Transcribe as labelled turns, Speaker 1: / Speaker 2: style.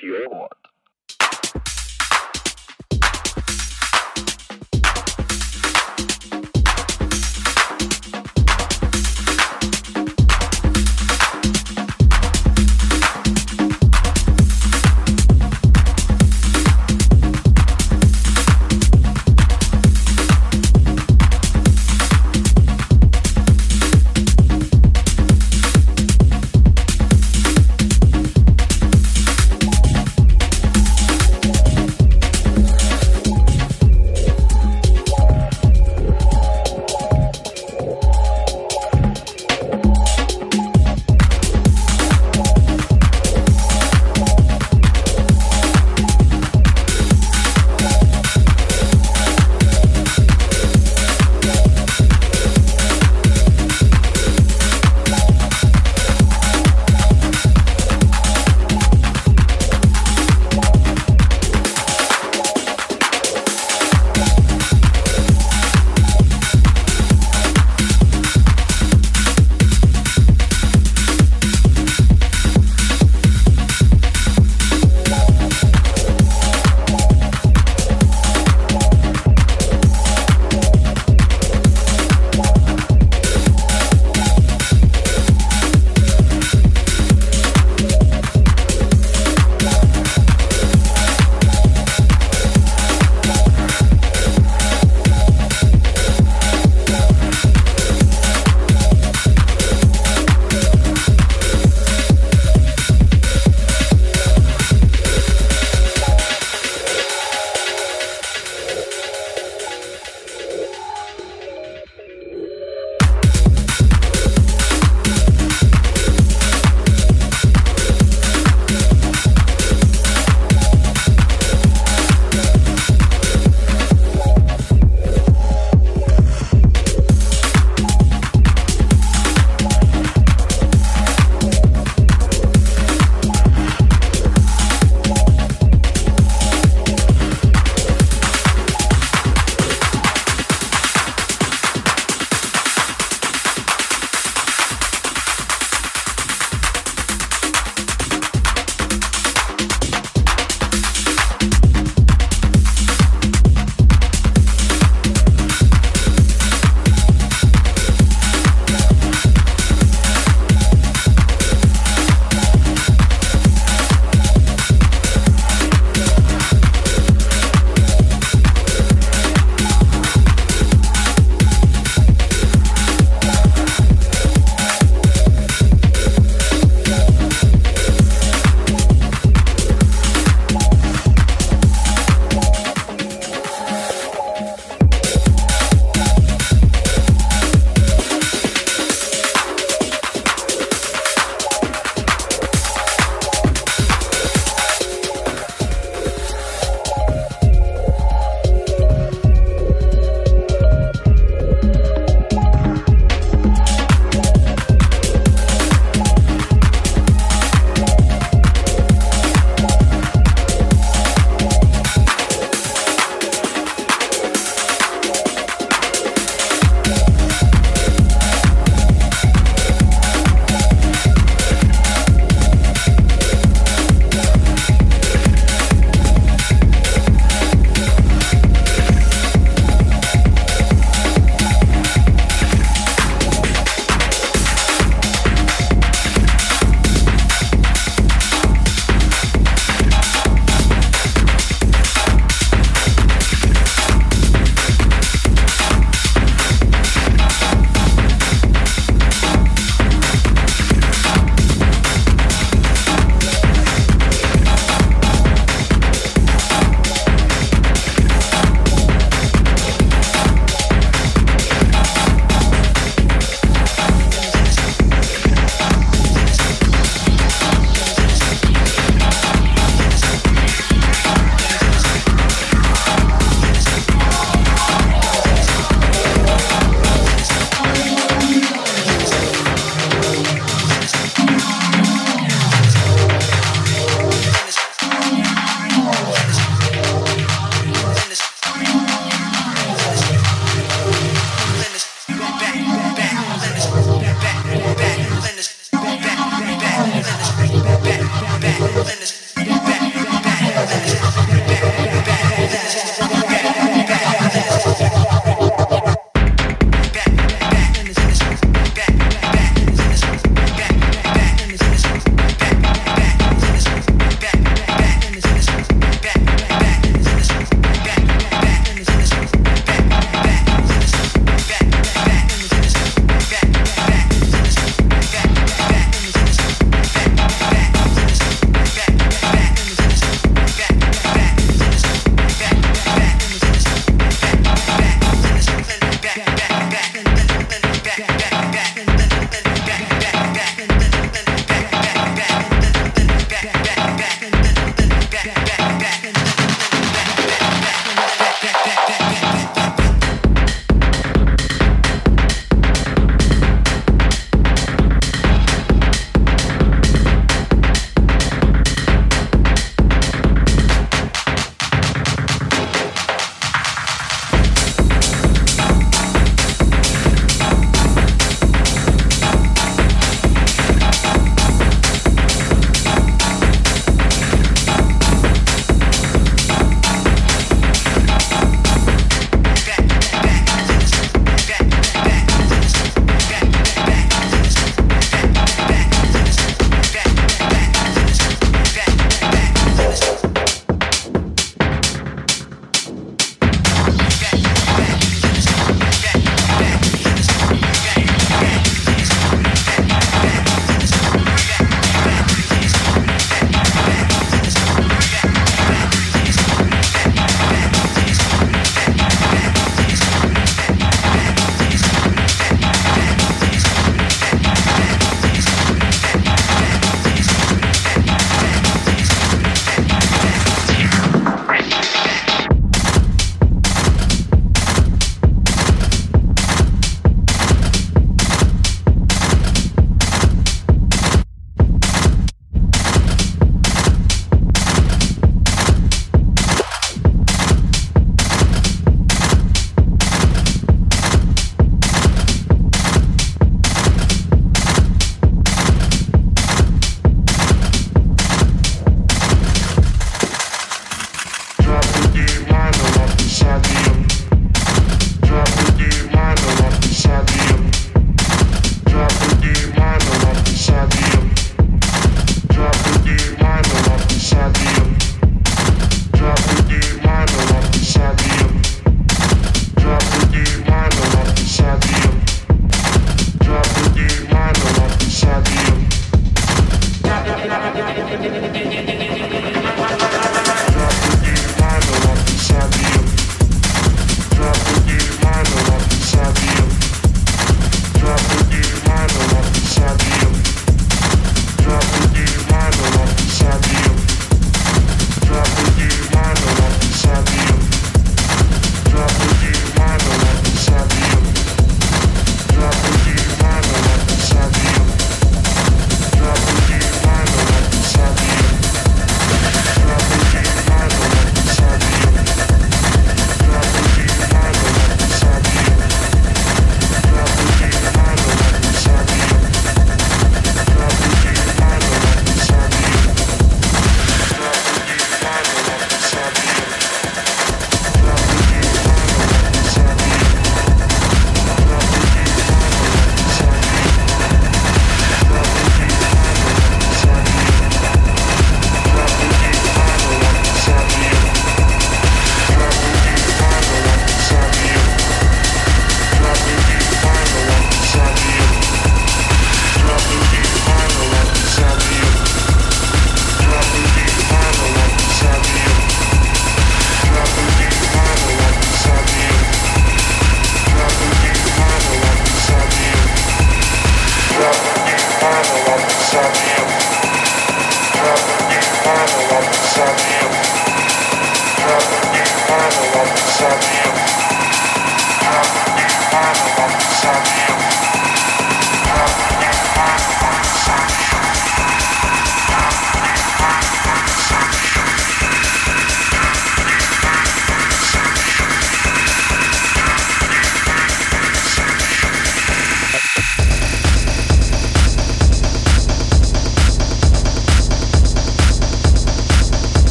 Speaker 1: fjord.